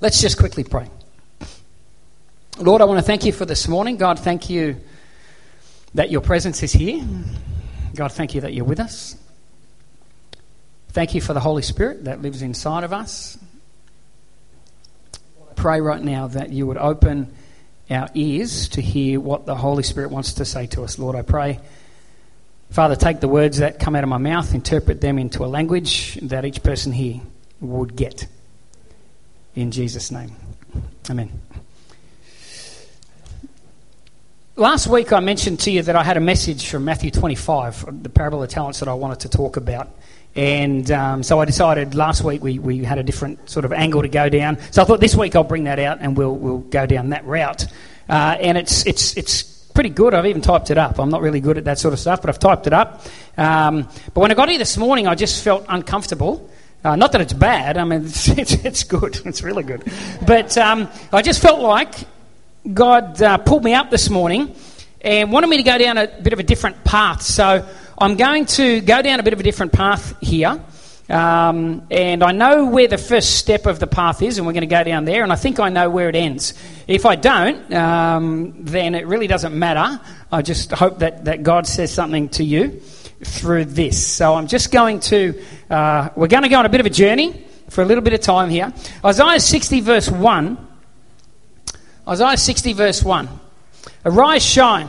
Let's just quickly pray. Lord, I want to thank you for this morning. God, thank you that your presence is here. God, thank you that you're with us. Thank you for the Holy Spirit that lives inside of us. Pray right now that you would open our ears to hear what the Holy Spirit wants to say to us. Lord, I pray. Father, take the words that come out of my mouth, interpret them into a language that each person here would get. In Jesus' name. Amen. Last week I mentioned to you that I had a message from Matthew 25, the parable of talents that I wanted to talk about. And um, so I decided last week we, we had a different sort of angle to go down. So I thought this week I'll bring that out and we'll, we'll go down that route. Uh, and it's, it's, it's pretty good. I've even typed it up. I'm not really good at that sort of stuff, but I've typed it up. Um, but when I got here this morning, I just felt uncomfortable. Uh, not that it's bad. I mean, it's, it's, it's good. It's really good. But um, I just felt like God uh, pulled me up this morning and wanted me to go down a bit of a different path. So I'm going to go down a bit of a different path here. Um, and I know where the first step of the path is, and we're going to go down there, and I think I know where it ends. If I don't, um, then it really doesn't matter. I just hope that, that God says something to you through this. So I'm just going to, uh, we're going to go on a bit of a journey for a little bit of time here. Isaiah 60, verse 1. Isaiah 60, verse 1. Arise, shine,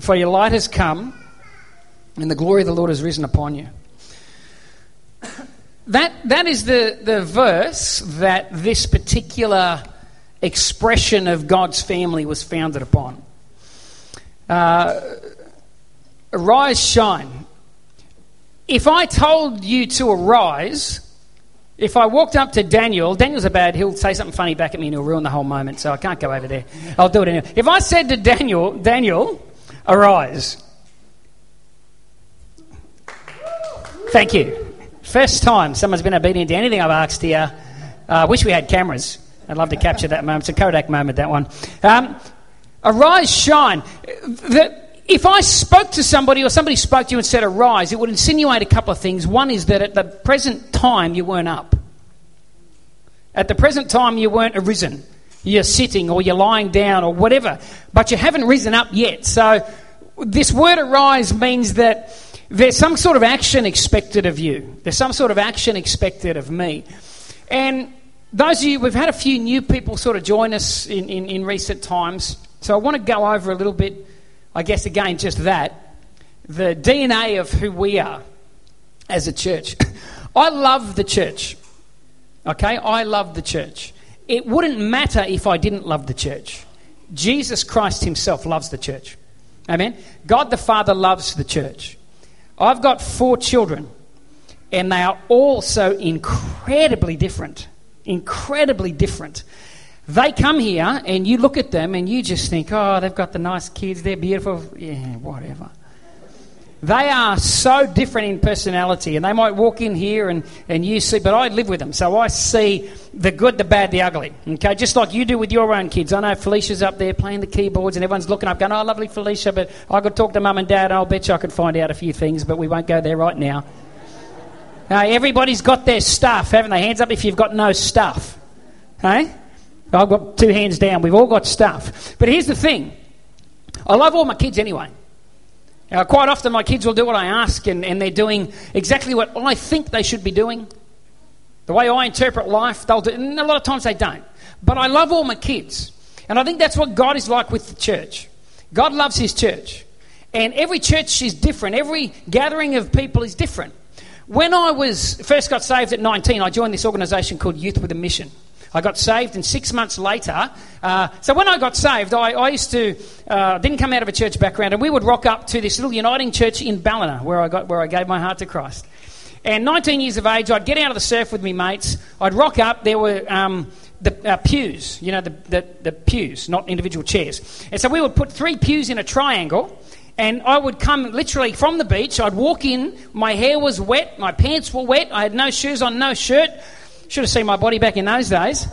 for your light has come and the glory of the Lord has risen upon you. That, that is the, the verse that this particular expression of God's family was founded upon. Uh, arise, shine. If I told you to arise, if I walked up to Daniel, Daniel's a bad, he'll say something funny back at me and he'll ruin the whole moment, so I can't go over there. I'll do it anyway. If I said to Daniel, Daniel, arise, Thank you. First time someone's been obedient to anything I've asked here. I uh, wish we had cameras. I'd love to capture that moment. It's a Kodak moment, that one. Um, arise, shine. The, if I spoke to somebody or somebody spoke to you and said arise, it would insinuate a couple of things. One is that at the present time you weren't up. At the present time you weren't arisen. You're sitting or you're lying down or whatever. But you haven't risen up yet. So this word arise means that there's some sort of action expected of you. There's some sort of action expected of me. And those of you, we've had a few new people sort of join us in, in, in recent times. So I want to go over a little bit, I guess, again, just that the DNA of who we are as a church. I love the church. Okay? I love the church. It wouldn't matter if I didn't love the church. Jesus Christ Himself loves the church. Amen? God the Father loves the church. I've got four children, and they are all so incredibly different. Incredibly different. They come here, and you look at them, and you just think, oh, they've got the nice kids, they're beautiful. Yeah, whatever. They are so different in personality, and they might walk in here and, and you see, but I live with them, so I see the good, the bad, the ugly. Okay, just like you do with your own kids. I know Felicia's up there playing the keyboards, and everyone's looking up, going, "Oh, lovely Felicia," but I could talk to mum and dad. I'll bet you I could find out a few things, but we won't go there right now. Uh, everybody's got their stuff, haven't they? Hands up if you've got no stuff. Hey, I've got two hands down. We've all got stuff. But here's the thing: I love all my kids anyway. Uh, quite often, my kids will do what I ask, and, and they're doing exactly what I think they should be doing. The way I interpret life, they'll do, and a lot of times they don't. But I love all my kids. And I think that's what God is like with the church. God loves his church. And every church is different, every gathering of people is different. When I was first got saved at 19, I joined this organization called Youth with a Mission. I got saved, and six months later, uh, so when I got saved, I, I used to uh, didn't come out of a church background, and we would rock up to this little uniting church in Ballina, where I got where I gave my heart to Christ. And 19 years of age, I'd get out of the surf with me mates. I'd rock up. There were um, the uh, pews, you know, the, the, the pews, not individual chairs. And so we would put three pews in a triangle. And I would come literally from the beach. I'd walk in. My hair was wet. My pants were wet. I had no shoes on, no shirt. Should have seen my body back in those days.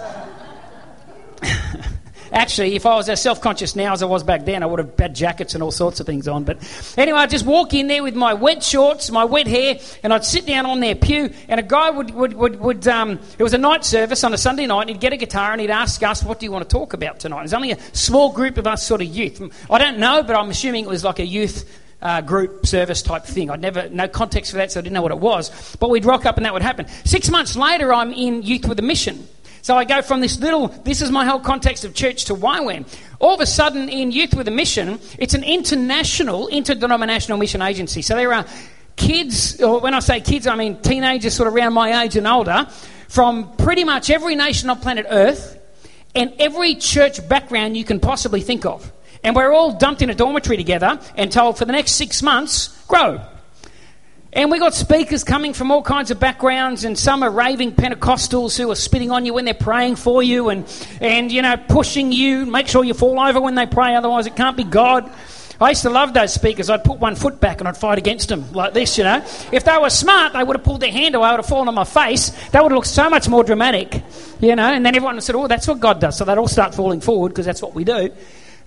actually, if I was as self conscious now as I was back then, I would have had jackets and all sorts of things on. But anyway, I'd just walk in there with my wet shorts, my wet hair, and I'd sit down on their pew, and a guy would, would, would, would um, it was a night service on a Sunday night, and he'd get a guitar and he'd ask us, What do you want to talk about tonight? There's only a small group of us, sort of youth. I don't know, but I'm assuming it was like a youth uh, group service type thing. I'd never, no context for that, so I didn't know what it was. But we'd rock up and that would happen. Six months later, I'm in Youth with a Mission. So I go from this little, this is my whole context of church to YWAM. All of a sudden, in Youth with a Mission, it's an international, interdenominational mission agency. So there are kids, or when I say kids, I mean teenagers sort of around my age and older, from pretty much every nation on planet Earth and every church background you can possibly think of. And we're all dumped in a dormitory together and told for the next six months, grow. And we got speakers coming from all kinds of backgrounds, and some are raving Pentecostals who are spitting on you when they're praying for you and, and you know, pushing you, make sure you fall over when they pray, otherwise it can't be God. I used to love those speakers. I'd put one foot back and I'd fight against them like this, you know. If they were smart, they would have pulled their hand away, I would have fallen on my face. That would have looked so much more dramatic, you know. And then everyone say, oh, that's what God does. So they'd all start falling forward because that's what we do.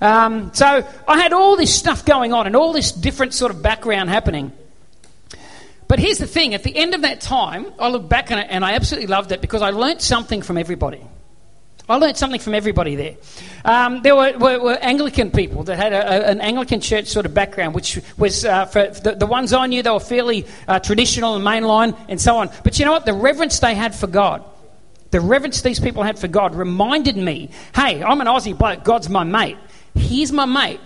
Um, so I had all this stuff going on and all this different sort of background happening. But here's the thing at the end of that time, I look back on it and I absolutely loved it because I learnt something from everybody. I learnt something from everybody there. Um, there were, were, were, Anglican people that had a, a, an Anglican church sort of background, which was uh, for the, the, ones I knew, they were fairly uh, traditional and mainline and so on. But you know what? The reverence they had for God, the reverence these people had for God reminded me hey, I'm an Aussie bloke, God's my mate. He's my mate,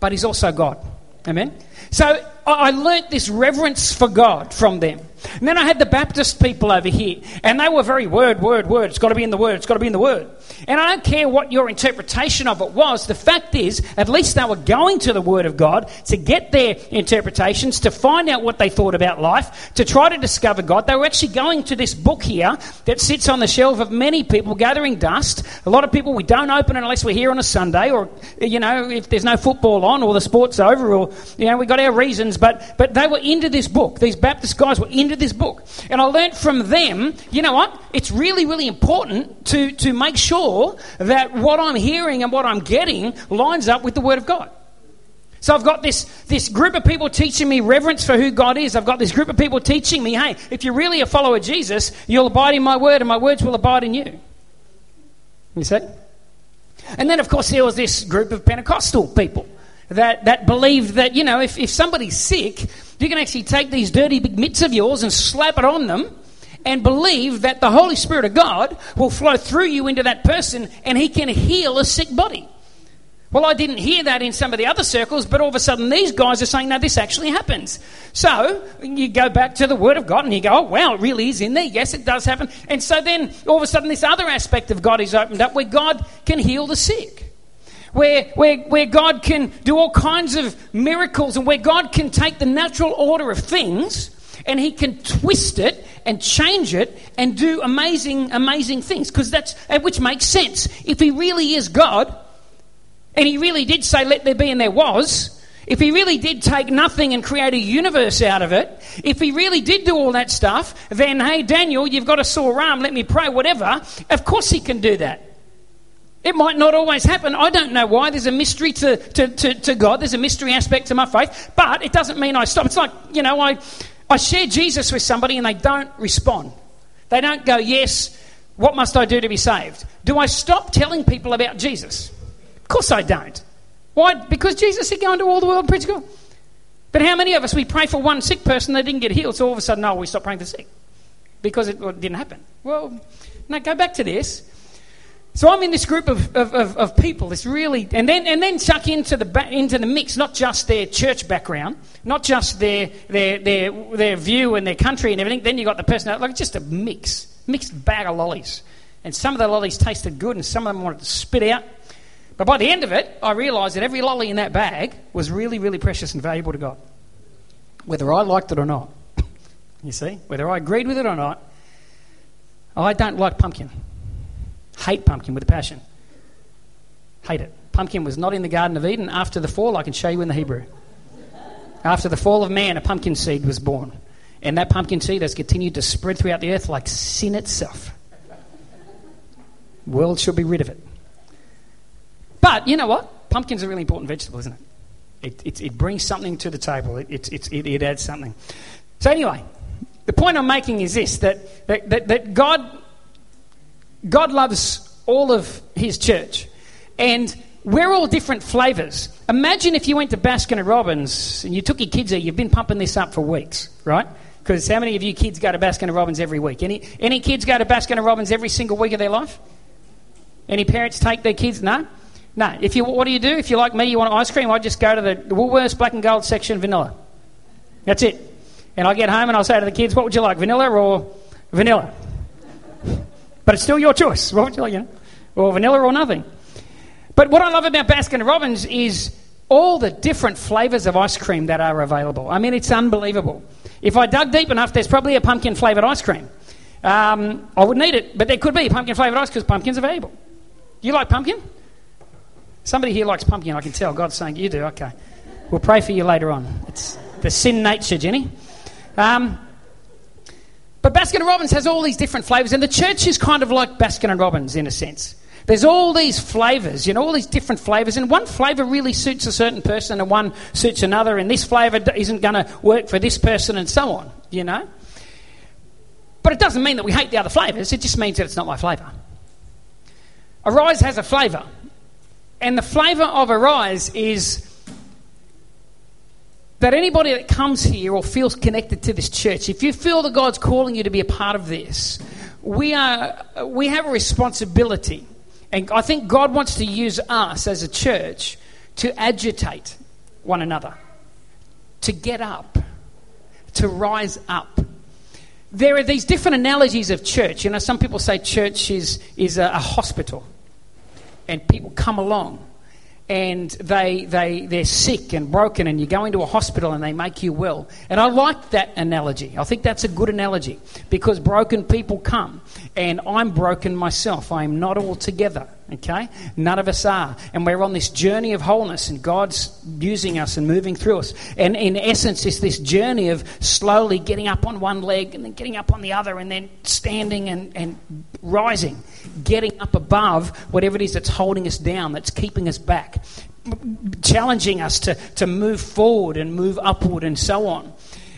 but he's also God. Amen? So I learnt this reverence for God from them. And then I had the Baptist people over here, and they were very word, word, word. It's got to be in the word, it's got to be in the word. And I don't care what your interpretation of it was. The fact is, at least they were going to the Word of God to get their interpretations, to find out what they thought about life, to try to discover God. They were actually going to this book here that sits on the shelf of many people gathering dust. A lot of people, we don't open it unless we're here on a Sunday, or, you know, if there's no football on, or the sport's over, or, you know, we got our reasons. But, but they were into this book. These Baptist guys were into this book. And I learnt from them, you know what? It's really, really important to, to make sure that what I'm hearing and what I'm getting lines up with the Word of God. So I've got this, this group of people teaching me reverence for who God is. I've got this group of people teaching me, hey, if you're really a follower of Jesus, you'll abide in my word and my words will abide in you. You see? And then, of course, there was this group of Pentecostal people that, that believed that, you know, if, if somebody's sick, you can actually take these dirty big mitts of yours and slap it on them and believe that the Holy Spirit of God will flow through you into that person and he can heal a sick body. Well, I didn't hear that in some of the other circles, but all of a sudden these guys are saying, no, this actually happens. So you go back to the Word of God and you go, oh, wow, it really is in there. Yes, it does happen. And so then all of a sudden this other aspect of God is opened up where God can heal the sick. Where, where, where God can do all kinds of miracles and where God can take the natural order of things and he can twist it and change it and do amazing, amazing things. Because that's, which makes sense. If he really is God, and he really did say, let there be and there was, if he really did take nothing and create a universe out of it, if he really did do all that stuff, then hey, Daniel, you've got a sore arm, let me pray, whatever. Of course he can do that. It might not always happen. I don't know why. There's a mystery to, to, to, to God, there's a mystery aspect to my faith, but it doesn't mean I stop. It's like, you know, I, I share Jesus with somebody and they don't respond. They don't go, Yes, what must I do to be saved? Do I stop telling people about Jesus? Of course I don't. Why? Because Jesus said, Go into all the world and preach God. But how many of us, we pray for one sick person, they didn't get healed, so all of a sudden, no, we stop praying for sick because it didn't happen. Well, now go back to this. So I'm in this group of, of, of, of, people. It's really and then and then chuck into the into the mix not just their church background, not just their their their their view and their country and everything. Then you've got the person like just a mix, mixed bag of lollies. And some of the lollies tasted good, and some of them wanted to spit out. But by the end of it, I realised that every lolly in that bag was really, really precious and valuable to God, whether I liked it or not. you see, whether I agreed with it or not. I don't like pumpkin. Hate pumpkin with a passion. Hate it. Pumpkin was not in the Garden of Eden. After the fall, I can show you in the Hebrew. After the fall of man, a pumpkin seed was born. And that pumpkin seed has continued to spread throughout the earth like sin itself. world should be rid of it. But you know what? Pumpkin's a really important vegetable, isn't it? It, it, it brings something to the table, it, it, it, it adds something. So, anyway, the point I'm making is this that, that, that, that God, God loves all of His church. And we're all different flavours. Imagine if you went to Baskin and Robbins and you took your kids there, you've been pumping this up for weeks, right? Because how many of you kids go to Baskin and Robbins every week? Any, any kids go to Baskin and Robbins every single week of their life? Any parents take their kids? No? No. If you, what do you do? If you're like me, you want ice cream, I just go to the, Woolworths Black and Gold section, vanilla. That's it. And I get home and I'll say to the kids, what would you like, vanilla or vanilla? But it's still your choice. What would you like, you know? Or vanilla or nothing. But what I love about Baskin Robbins is all the different flavours of ice cream that are available. I mean, it's unbelievable. If I dug deep enough, there's probably a pumpkin flavoured ice cream. Um, I wouldn't eat it, but there could be pumpkin flavoured ice because pumpkin's are available. You like pumpkin? Somebody here likes pumpkin, I can tell. God's saying, You do, okay. We'll pray for you later on. It's the sin nature, Jenny. Um, but Baskin and Robbins has all these different flavours, and the church is kind of like Baskin and Robbins in a sense. There's all these flavors, you know, all these different flavors, and one flavor really suits a certain person and one suits another, and this flavor isn't going to work for this person, and so on, you know. But it doesn't mean that we hate the other flavors, it just means that it's not my flavor. Arise has a flavor, and the flavor of Arise is that anybody that comes here or feels connected to this church, if you feel that God's calling you to be a part of this, we, are, we have a responsibility and I think God wants to use us as a church to agitate one another, to get up, to rise up. There are these different analogies of church. You know, some people say church is, is a, a hospital, and people come along and they, they, they're sick and broken, and you go into a hospital and they make you well. And I like that analogy. I think that's a good analogy because broken people come, and I'm broken myself. I am not all together, okay? None of us are. And we're on this journey of wholeness, and God's using us and moving through us. And in essence, it's this journey of slowly getting up on one leg and then getting up on the other, and then standing and, and rising, getting up above whatever it is that's holding us down, that's keeping us back, challenging us to, to move forward and move upward and so on.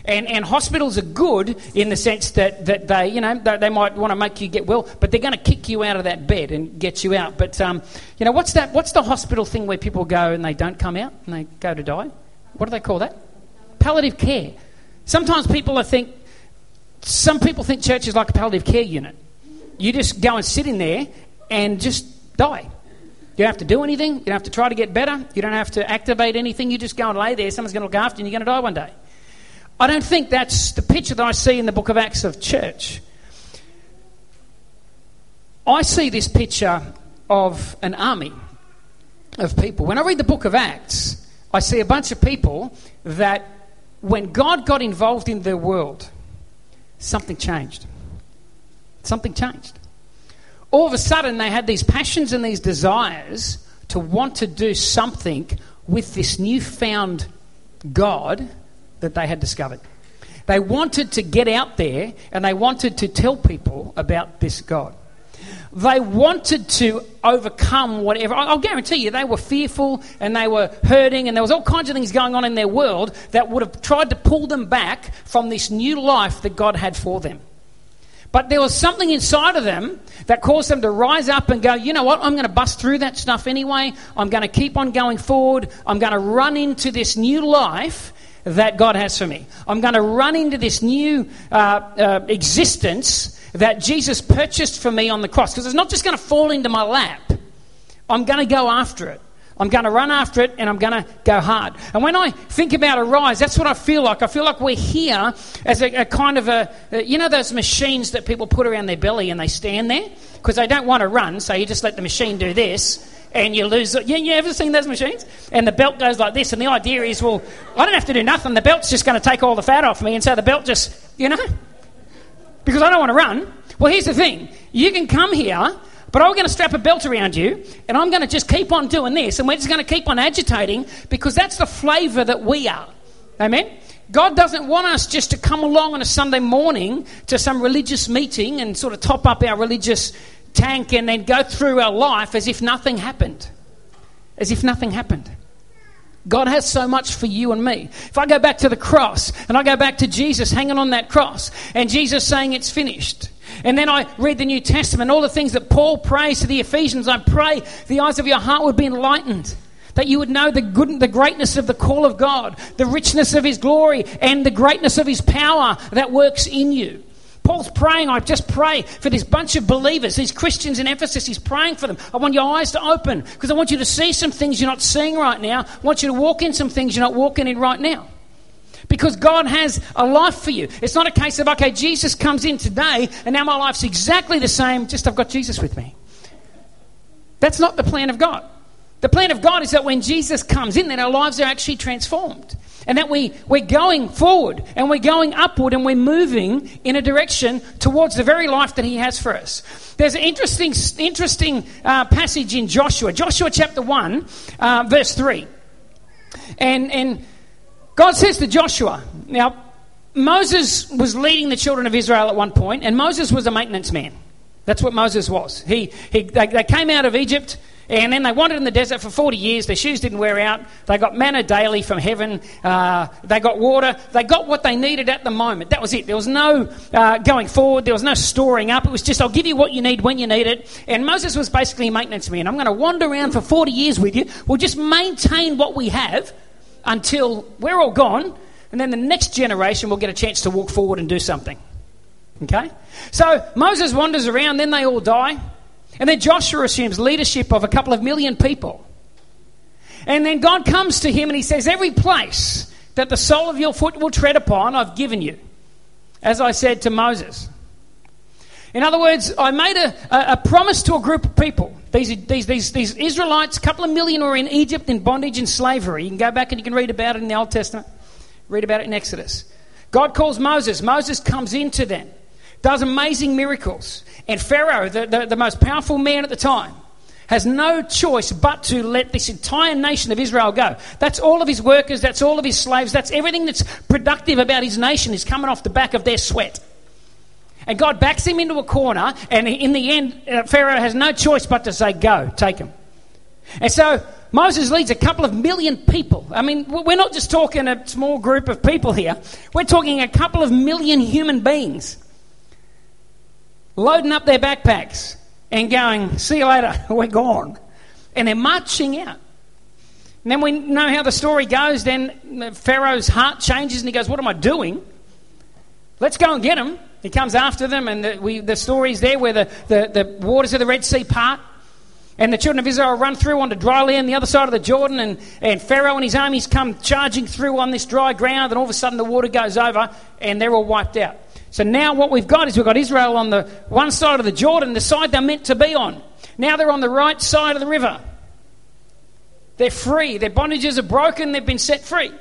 And, and hospitals are good in the sense that, that they, you know, they, they might want to make you get well, but they're going to kick you out of that bed and get you out. But, um, you know, what's, that, what's the hospital thing where people go and they don't come out and they go to die? What do they call that? Palliative care. Sometimes people think, some people think church is like a palliative care unit. You just go and sit in there and just die. You don't have to do anything. You don't have to try to get better. You don't have to activate anything. You just go and lay there. Someone's going to look after you and you're going to die one day. I don't think that's the picture that I see in the book of Acts of church. I see this picture of an army of people. When I read the book of Acts, I see a bunch of people that when God got involved in their world, something changed. Something changed. All of a sudden, they had these passions and these desires to want to do something with this newfound God that they had discovered. They wanted to get out there and they wanted to tell people about this God. They wanted to overcome whatever. I'll guarantee you, they were fearful and they were hurting, and there was all kinds of things going on in their world that would have tried to pull them back from this new life that God had for them. But there was something inside of them that caused them to rise up and go, you know what, I'm going to bust through that stuff anyway. I'm going to keep on going forward. I'm going to run into this new life that God has for me. I'm going to run into this new uh, uh, existence that Jesus purchased for me on the cross because it's not just going to fall into my lap. I'm going to go after it. I'm going to run after it and I'm going to go hard. And when I think about Arise, that's what I feel like. I feel like we're here as a, a kind of a, you know, those machines that people put around their belly and they stand there because they don't want to run, so you just let the machine do this and you lose it. You, you ever seen those machines? And the belt goes like this, and the idea is, well, I don't have to do nothing. The belt's just going to take all the fat off me, and so the belt just, you know, because I don't want to run. Well, here's the thing you can come here, but I'm going to strap a belt around you, and I'm going to just keep on doing this, and we're just going to keep on agitating because that's the flavour that we are. Amen? God doesn't want us just to come along on a Sunday morning to some religious meeting and sort of top up our religious tank and then go through our life as if nothing happened. as if nothing happened. God has so much for you and me. If I go back to the cross and I go back to Jesus hanging on that cross and Jesus saying it's finished, and then I read the New Testament, all the things that Paul prays to the Ephesians, I pray the eyes of your heart would be enlightened. That you would know the good, the greatness of the call of God, the richness of His glory, and the greatness of His power that works in you. Paul's praying, I just pray for this bunch of believers, these Christians in Ephesus. He's praying for them. I want your eyes to open because I want you to see some things you're not seeing right now. I want you to walk in some things you're not walking in right now. Because God has a life for you. It's not a case of, okay, Jesus comes in today and now my life's exactly the same, just I've got Jesus with me. That's not the plan of God. The plan of God is that when Jesus comes in, then our lives are actually transformed. And that we, we're going forward and we're going upward and we're moving in a direction towards the very life that He has for us. There's an interesting, interesting uh, passage in Joshua, Joshua chapter 1, uh, verse 3. And, and God says to Joshua, now, Moses was leading the children of Israel at one point, and Moses was a maintenance man. That's what Moses was. He, he, they, they came out of Egypt. And then they wandered in the desert for 40 years. Their shoes didn't wear out. They got manna daily from heaven. Uh, they got water. They got what they needed at the moment. That was it. There was no uh, going forward. There was no storing up. It was just, I'll give you what you need when you need it. And Moses was basically a maintenance man. I'm going to wander around for 40 years with you. We'll just maintain what we have until we're all gone. And then the next generation will get a chance to walk forward and do something. Okay? So Moses wanders around, then they all die. And then Joshua assumes leadership of a couple of million people. And then God comes to him and he says, Every place that the sole of your foot will tread upon, I've given you. As I said to Moses. In other words, I made a, a, promise to a group of people. These, these, these, these Israelites, a couple of million were in Egypt in bondage and slavery. You can go back and you can read about it in the Old Testament, read about it in Exodus. God calls Moses. Moses comes into them does amazing miracles. And Pharaoh, the, the, the, most powerful man at the time, has no choice but to let this entire nation of Israel go. That's all of his workers, that's all of his slaves, that's everything that's productive about his nation is coming off the back of their sweat. And God backs him into a corner, and in the end, uh, Pharaoh has no choice but to say, Go, take him. And so Moses leads a couple of million people. I mean, we're not just talking a small group of people here, we're talking a couple of million human beings loading up their backpacks and going, See you later, we're gone. And they're marching out. And then we know how the story goes. Then Pharaoh's heart changes and he goes, What am I doing? Let's go and get him. He comes after them, and the, we, the story's there where the, the, the waters of the Red Sea part. And the children of Israel run through onto dry land, the other side of the Jordan, and, and Pharaoh and his armies come charging through on this dry ground, and all of a sudden the water goes over, and they're all wiped out. So now what we've got is we've got Israel on the one side of the Jordan, the side they're meant to be on. Now they're on the right side of the river. They're free. Their bondages are broken. They've been set free.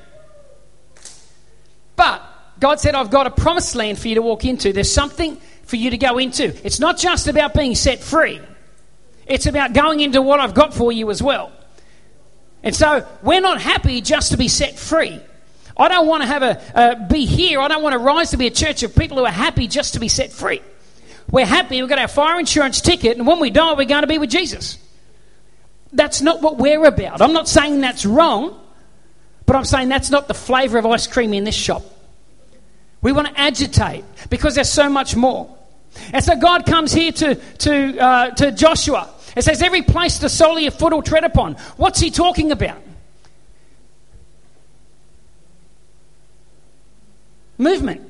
But God said, I've got a promised land for you to walk into. There's something for you to go into. It's not just about being set free, it's about going into what I've got for you as well. And so we're not happy just to be set free. I don't want to have a, uh, be here. I don't want to rise to be a church of people who are happy just to be set free. We're happy. We've got our fire insurance ticket, and when we die, we're going to be with Jesus. That's not what we're about. I'm not saying that's wrong, but I'm saying that's not the flavour of ice cream in this shop. We want to agitate because there's so much more. And so God comes here to, to, uh, to Joshua. It says, Every place the sole of your foot will tread upon. What's he talking about? Movement.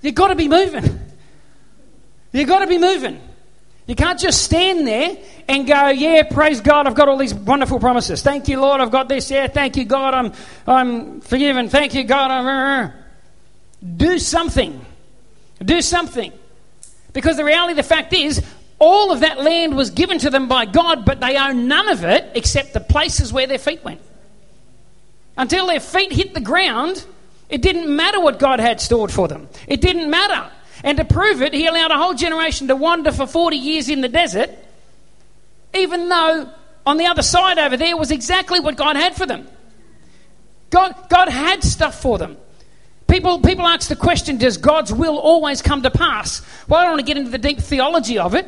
You've got to be moving. You've got to be moving. You can't just stand there and go, yeah, praise God, I've got all these wonderful promises. Thank you, Lord, I've got this. Yeah, thank you, God, I'm, I'm forgiven. Thank you, God. I'm... Uh, uh, uh. Do something. Do something. Because the reality, the fact is, all of that land was given to them by God, but they own none of it except the places where their feet went. Until their feet hit the ground, it didn't matter what God had stored for them. It didn't matter. And to prove it, he allowed a whole generation to wander for 40 years in the desert, even though on the other side over there was exactly what God had for them. God, God had stuff for them. People, people ask the question Does God's will always come to pass? Well, I don't want to get into the deep theology of it.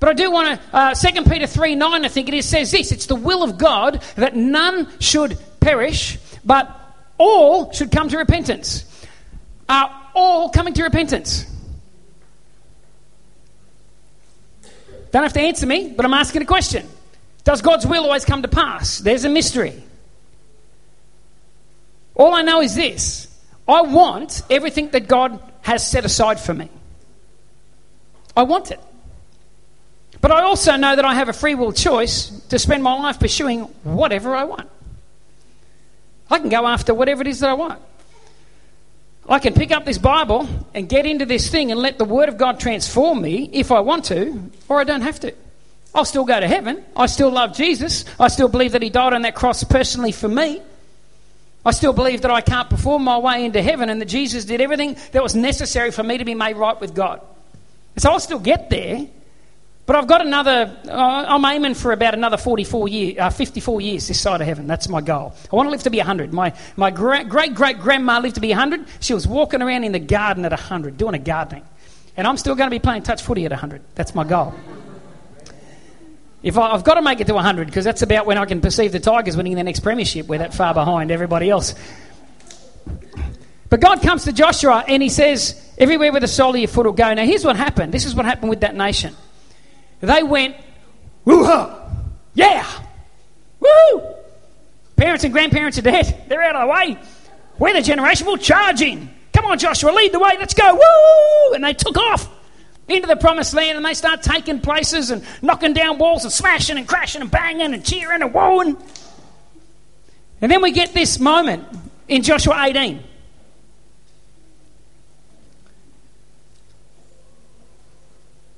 But I do want to, uh, 2 Peter 3 9, I think it is, says this it's the will of God that none should perish, but all should come to repentance. Are all coming to repentance? Don't have to answer me, but I'm asking a question. Does God's will always come to pass? There's a mystery. All I know is this I want everything that God has set aside for me. I want it. But I also know that I have a free will choice to spend my life pursuing whatever I want. I can go after whatever it is that I want. I can pick up this Bible and get into this thing and let the Word of God transform me if I want to, or I don't have to. I'll still go to heaven. I still love Jesus. I still believe that He died on that cross personally for me. I still believe that I can't perform my way into heaven and that Jesus did everything that was necessary for me to be made right with God. So I'll still get there, but I've got another, I'm aiming for about another 44 year, uh, 54 years this side of heaven. That's my goal. I want to live to be 100. My, my great great grandma lived to be 100. She was walking around in the garden at 100, doing a gardening. And I'm still going to be playing touch footy at 100. That's my goal. If I, have got to make it to 100 because that's about when I can perceive the Tigers winning their next premiership. We're that far behind everybody else. But God comes to Joshua and he says, Everywhere with the sole of your foot will go. Now, here's what happened. This is what happened with that nation. They went, woo Yeah! Woo! Parents and grandparents are dead. They're out of the way. We're the generation. We'll charge in. Come on, Joshua, lead the way. Let's go. Woo! And they took off into the promised land and they start taking places and knocking down walls and smashing and crashing and banging and cheering and wooing. And then we get this moment in Joshua 18.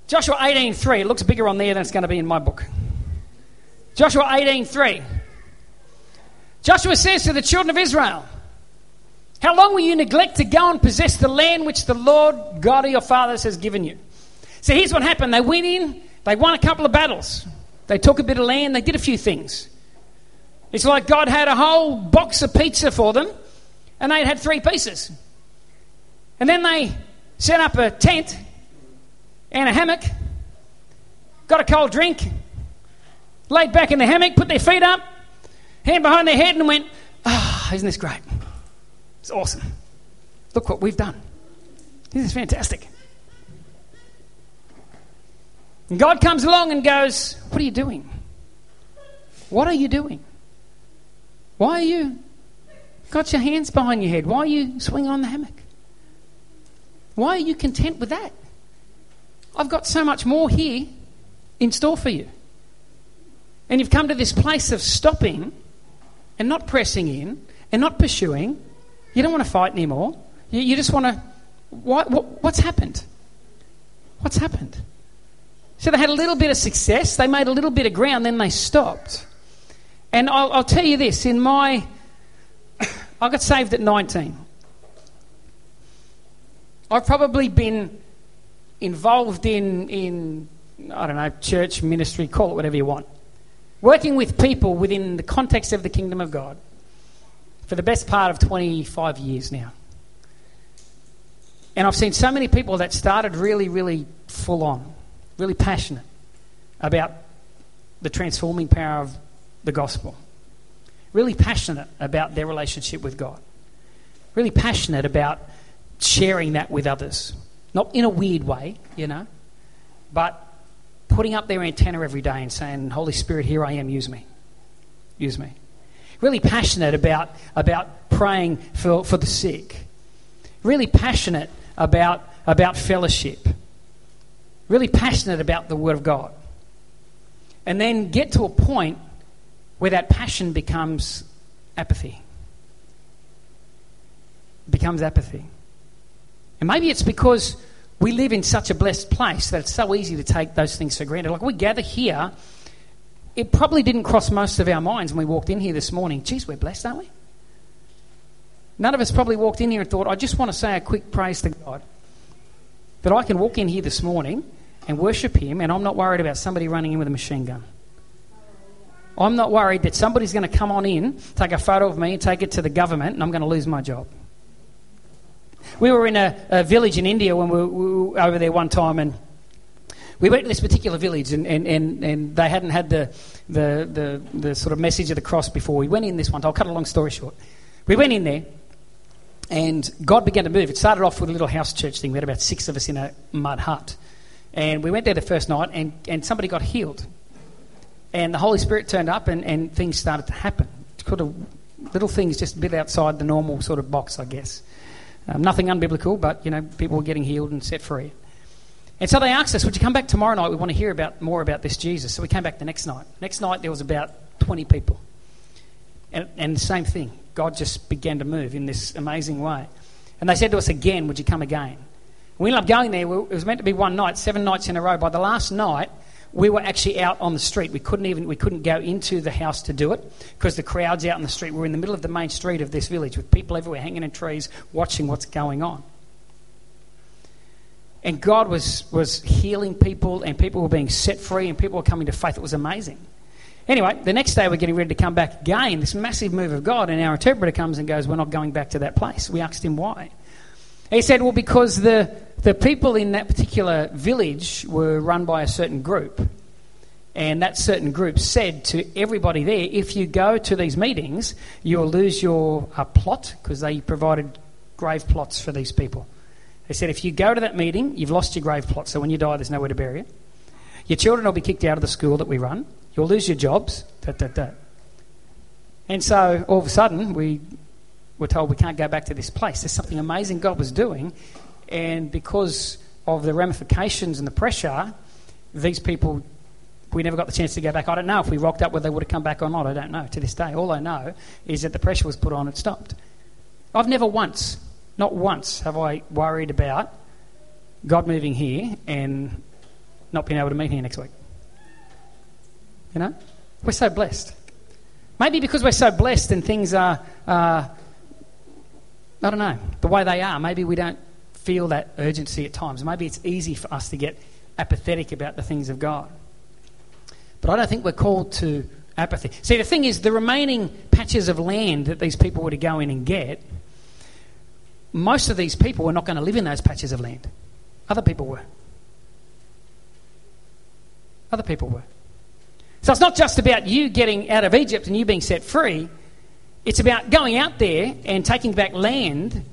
Joshua 18.3. It looks bigger on there than it's going to be in my book. Joshua 18.3. Joshua says to the children of Israel, How long will you neglect to go and possess the land which the Lord God of your fathers has given you? So here's what happened. They went in, they won a couple of battles. They took a bit of land, they did a few things. It's like God had a whole box of pizza for them, and they had three pieces. And then they set up a tent and a hammock, got a cold drink, laid back in the hammock, put their feet up, hand behind their head, and went, Ah, oh, isn't this great? It's awesome. Look what we've done. This is fantastic. And God comes along and goes, What are you doing? What are you doing? Why are you got your hands behind your head? Why are you swinging on the hammock? Why are you content with that? I've got so much more here in store for you. And you've come to this place of stopping and not pressing in and not pursuing. You don't want to fight anymore. You, you just want to. What, what, what's happened? What's happened? So they had a little bit of success, they made a little bit of ground, then they stopped. And I'll, I'll tell you this in my. I got saved at 19. I've probably been involved in, in, I don't know, church, ministry, call it whatever you want. Working with people within the context of the kingdom of God for the best part of 25 years now. And I've seen so many people that started really, really full on really passionate about the transforming power of the gospel, really passionate about their relationship with God, really passionate about sharing that with others. Not in a weird way, you know, but putting up their antenna every day and saying, Holy Spirit, here I am, use me. Use me. Really passionate about, about praying for, for the sick. Really passionate about, about fellowship really passionate about the Word of God. And then get to a point where that passion becomes apathy. becomes apathy. And maybe it's because we live in such a blessed place that it's so easy to take those things for granted. Like we gather here, it probably didn't cross most of our minds when we walked in here this morning. Geez, we're blessed, aren't we? None of us probably walked in here and thought, I just want to say a quick praise to God that I can walk in here this morning and worship Him, and I'm not worried about somebody running in with a machine gun. I'm not worried that somebody's going to come on in, take a photo of me, and take it to the government, and I'm going to lose my job. We were in a, a village in India when we, we, were over there one time, and we went to this particular village, and, and, and, and they hadn't had the, the, the, the sort of message of the cross before. We went in this one. I'll cut a long story short. We went in there, and God began to move. It started off with a little house church thing. We had about six of us in a mud hut. And we went there the first night, and, and somebody got healed. And the Holy Spirit turned up, and, and things started to happen. Sort of little things just a bit outside the normal sort of box, I guess. Um, nothing unbiblical, but, you know, people were getting healed and set free. And so they asked us, Would you come back tomorrow night? We want to hear about more about this Jesus. So we came back the next night. Next night, there was about 20 people. And, and the same thing. God just began to move in this amazing way. And they said to us again, Would you come again? We ended up going there. It was meant to be one night, seven nights in a row. By the last night, we were actually out on the street. We couldn't even we couldn't go into the house to do it because the crowds out in the street. We were in the middle of the main street of this village with people everywhere hanging in trees, watching what's going on. And God was was healing people, and people were being set free, and people were coming to faith. It was amazing. Anyway, the next day we're getting ready to come back again, this massive move of God, and our interpreter comes and goes, We're not going back to that place. We asked him why. He said, Well, because the, the people in that particular village were run by a certain group. And that certain group said to everybody there, if you go to these meetings, you'll lose your uh, plot because they provided grave plots for these people. They said, if you go to that meeting, you've lost your grave plot, so when you die, there's nowhere to bury it. Your children will be kicked out of the school that we run. You'll lose your jobs. Da, da, da. And so all of a sudden, we were told we can't go back to this place. There's something amazing God was doing, and because of the ramifications and the pressure, these people, we never got the chance to go back. I don't know if we rocked up whether they would have come back or not. I don't know to this day. All I know is that the pressure was put on, it stopped. I've never once, not once, have I worried about God moving here and not being able to meet here next week. You know? We're so blessed. Maybe because we're so blessed and things are, uh, I don't know, the way they are, maybe we don't feel that urgency at times. Maybe it's easy for us to get apathetic about the things of God. But I don't think we're called to apathy. See, the thing is, the remaining patches of land that these people were to go in and get, most of these people were not going to live in those patches of land. Other people were. Other people were. So it's not just about you getting out of Egypt and you being set free. It's about going out there and taking back land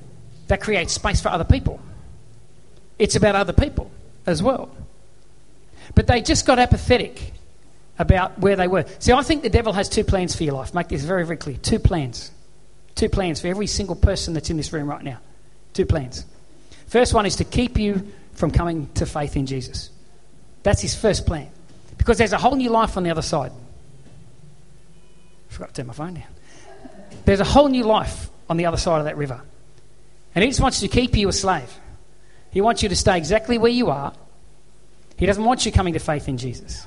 that creates space for other people. It's about other people as well. But they just got apathetic about where they were. See, I think the devil has two plans for your life. Make this very, very clear. Two plans. Two plans for every single person that's in this room right now. Two plans. First one is to keep you from coming to faith in Jesus. That's his first plan. Because there's a whole new life on the other side. I forgot to turn my phone down. There's a whole new life on the other side of that river. And he just wants to keep you a slave. He wants you to stay exactly where you are. He doesn't want you coming to faith in Jesus.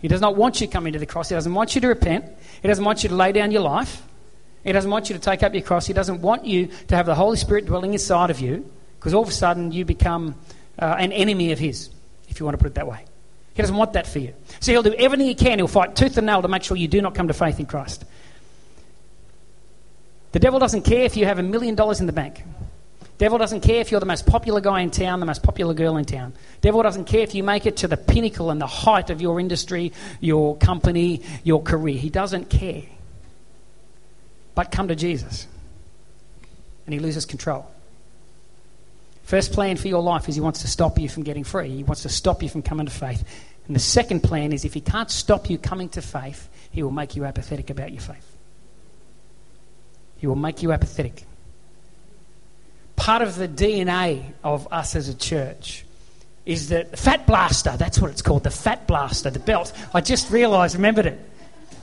He does not want you coming to the cross. He doesn't want you to repent. He doesn't want you to lay down your life. He doesn't want you to take up your cross. He doesn't want you to have the Holy Spirit dwelling inside of you because all of a sudden you become uh, an enemy of His, if you want to put it that way. He doesn't want that for you. So he'll do everything he can. He'll fight tooth and nail to make sure you do not come to faith in Christ. The devil doesn't care if you have a million dollars in the bank. Devil doesn't care if you're the most popular guy in town, the most popular girl in town. Devil doesn't care if you make it to the pinnacle and the height of your industry, your company, your career. He doesn't care. But come to Jesus. And he loses control. First plan for your life is he wants to stop you from getting free. He wants to stop you from coming to faith. And the second plan is if he can't stop you coming to faith, he will make you apathetic about your faith. He will make you apathetic. Part of the DNA of us as a church is that fat blaster, that's what it's called, the fat blaster, the belt. I just realised, remembered it.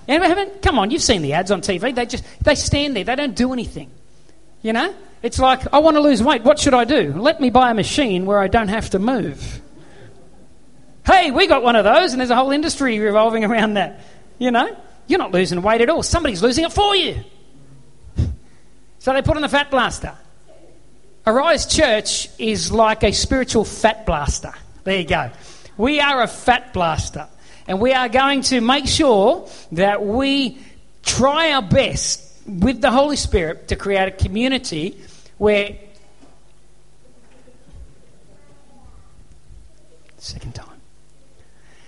Anyone haven't? Come on, you've seen the ads on TV. They just they stand there, they don't do anything. You know? It's like, I want to lose weight. What should I do? Let me buy a machine where I don't have to move. Hey, we got one of those, and there's a whole industry revolving around that. You know? You're not losing weight at all. Somebody's losing it for you. So they put on the fat blaster. Arise Church is like a spiritual fat blaster. There you go. We are a fat blaster. And we are going to make sure that we try our best with the Holy Spirit to create a community where. Second time.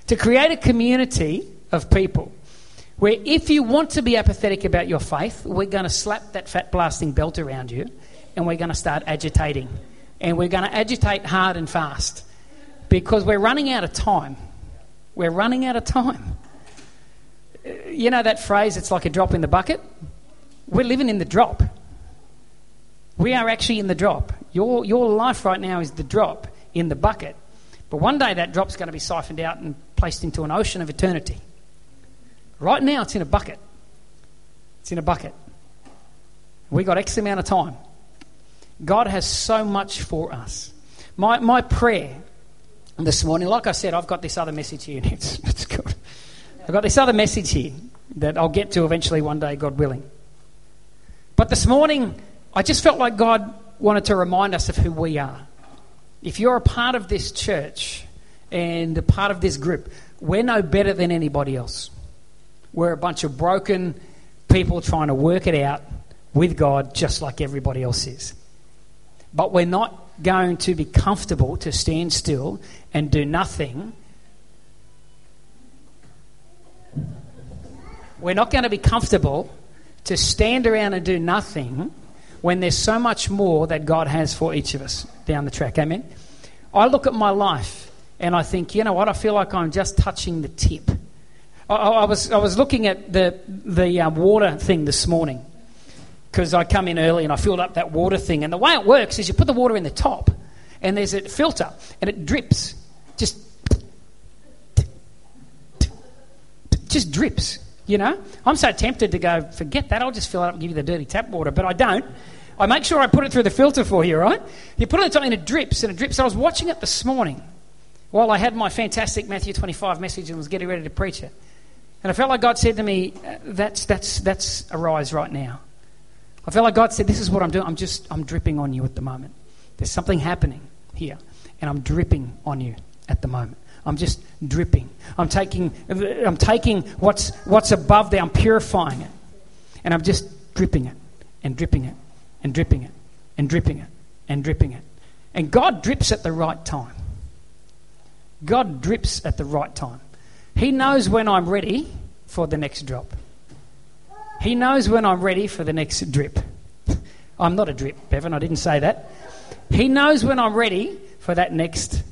to create a community of people where if you want to be apathetic about your faith, we're going to slap that fat blasting belt around you and we're going to start agitating. And we're going to agitate hard and fast because we're running out of time. We're running out of time. You know that phrase, it's like a drop in the bucket? We're living in the drop. We are actually in the drop. Your, your life right now is the drop in the bucket. But one day that drop's going to be siphoned out and placed into an ocean of eternity. Right now, it's in a bucket. It's in a bucket. We got X amount of time. God has so much for us. My, my prayer this morning, like I said, I've got this other message here. It's, it's good. I've got this other message here that I'll get to eventually one day, God willing. But this morning, I just felt like God wanted to remind us of who we are. If you're a part of this church and a part of this group, we're no better than anybody else. We're a bunch of broken people trying to work it out with God just like everybody else is. But we're not going to be comfortable to stand still and do nothing. We're not going to be comfortable to stand around and do nothing when there's so much more that God has for each of us down the track. Amen? I look at my life and I think, you know what? I feel like I'm just touching the tip. I, I was, I was looking at the, the um, water thing this morning because I come in early and I filled up that water thing. And the way it works is you put the water in the top and there's a filter and it drips. Just, just drips. You know, I'm so tempted to go, forget that, I'll just fill it up and give you the dirty tap water, but I don't. I make sure I put it through the filter for you, right? You put it on top and it drips and it drips. I was watching it this morning while I had my fantastic Matthew 25 message and was getting ready to preach it. And I felt like God said to me, that's, that's, that's arise right now. I felt like God said, this is what I'm doing. I'm just, I'm dripping on you at the moment. There's something happening here and I'm dripping on you at the moment. I'm just dripping. I'm taking, I'm taking what's, what's above there, I'm purifying it. And I'm just dripping it and dripping it and dripping it and dripping it and dripping it. And God drips at the right time. God drips at the right time. He knows when I'm ready for the next drop. He knows when I'm ready for the next drip. I'm not a drip, Bevan, I didn't say that. He knows when I'm ready for that next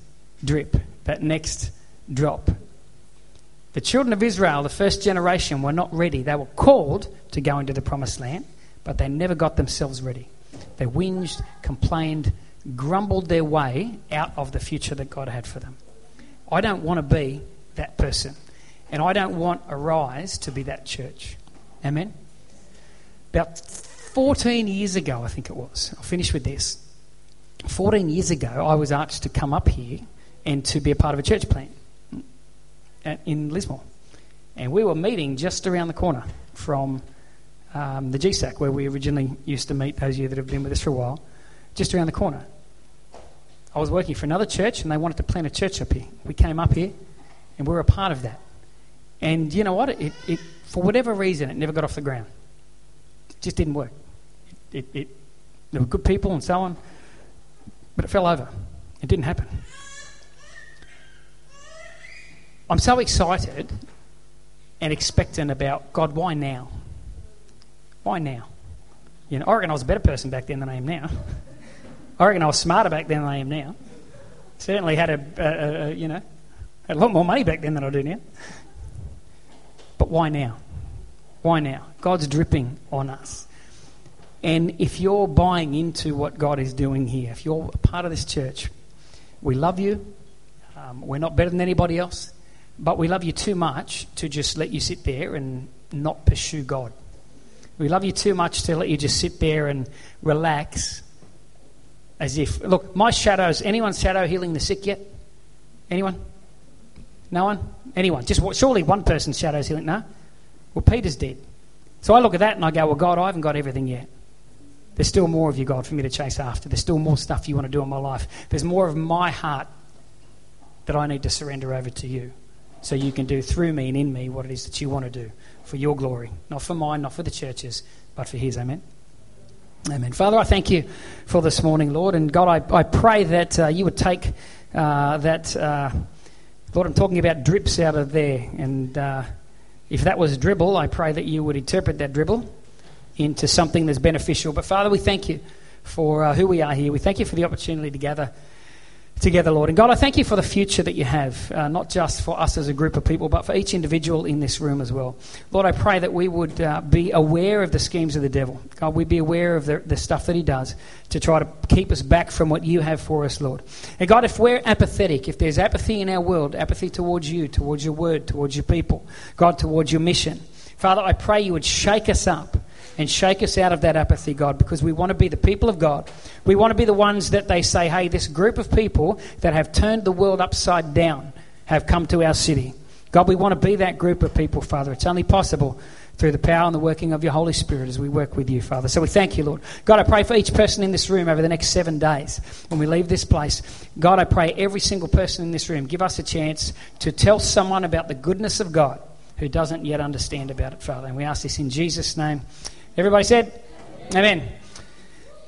drip that next drop. The children of Israel, the first generation, were not ready. They were called to go into the promised land, but they never got themselves ready. They whinged, complained, grumbled their way out of the future that God had for them. I don't want to be that person. And I don't want Arise to be that church. Amen? About 14 years ago, I think it was, I'll finish with this. 14 years ago, I was asked to come up here and to be a part of a church plant in Lismore. And we were meeting just around the corner from um, the GSAC, where we originally used to meet, those of you that have been with us for a while, just around the corner. I was working for another church and they wanted to plant a church up here. We came up here and we're a part of that. And you know what? It, it, for whatever reason, it never got off the ground. It just didn't work. It, it, there were good people and so on, but it fell over. It didn't happen. I'm so excited and expectant about God, why now? Why now? You know, I reckon I was a better person back then than I am now. I reckon I was smarter back then than I am now. Certainly had a, a, a, you know, had a lot more money back then than I do now. But why now? Why now? God's dripping on us. And if you're buying into what God is doing here, if you're a part of this church, we love you. Um, we're not better than anybody else. But we love you too much to just let you sit there and not pursue God. We love you too much to let you just sit there and relax as if, look, my shadows, anyone's shadow healing the sick yet? Anyone? No one? Anyone? Just surely one person's shadow is healing. No? Well, Peter's dead. So I look at that and I go, well, God, I haven't got everything yet. There's still more of you, God, for me to chase after. There's still more stuff you want to do in my life. There's more of my heart that I need to surrender over to you so you can do through me and in me what it is that you want to do for your glory. Not for mine, not for the churches, but for His. Amen. Amen. Father, I thank you for this morning, Lord. And God, I, I pray that uh, you would take uh, that, uh, Lord, I'm talking about drips out of there. And uh, if that was dribble, I pray that you would interpret that dribble into something that's beneficial. But Father, we thank you for uh, who we are here. We thank you for the opportunity to gather together, Lord. And God, I thank you for the future that you have, uh, not just for us as a group of people, but for each individual in this room as well. Lord, I pray that we would uh, be aware of the schemes of the devil. God, we'd be aware of the, the stuff that he does to try to keep us back from what you have for us, Lord. And God, if we're apathetic, if there's apathy in our world, apathy towards you, towards your word, towards your people, God, towards your mission, Father, I pray you would shake us up and shake us out of that apathy, God, because we want to be the people of God. We want to be the ones that they say, hey, this group of people that have turned the world upside down have come to our city. God, we want to be that group of people, Father. It's only possible through the power and the working of your Holy Spirit as we work with you, Father. So we thank you, Lord. God, I pray for each person in this room over the next seven days when we leave this place. God, I pray every single person in this room give us a chance to tell someone about the goodness of God who doesn't yet understand about it, Father. And we ask this in Jesus' name. Everybody said, Amen. Amen.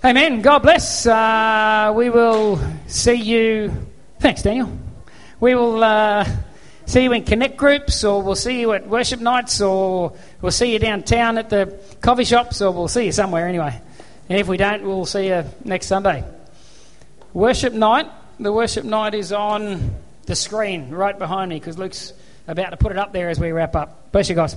Amen. God bless. Uh, we will see you. Thanks, Daniel. We will uh, see you in connect groups, or we'll see you at worship nights, or we'll see you downtown at the coffee shops, or we'll see you somewhere anyway. And if we don't, we'll see you next Sunday. Worship night. The worship night is on the screen right behind me because Luke's about to put it up there as we wrap up. Bless you guys.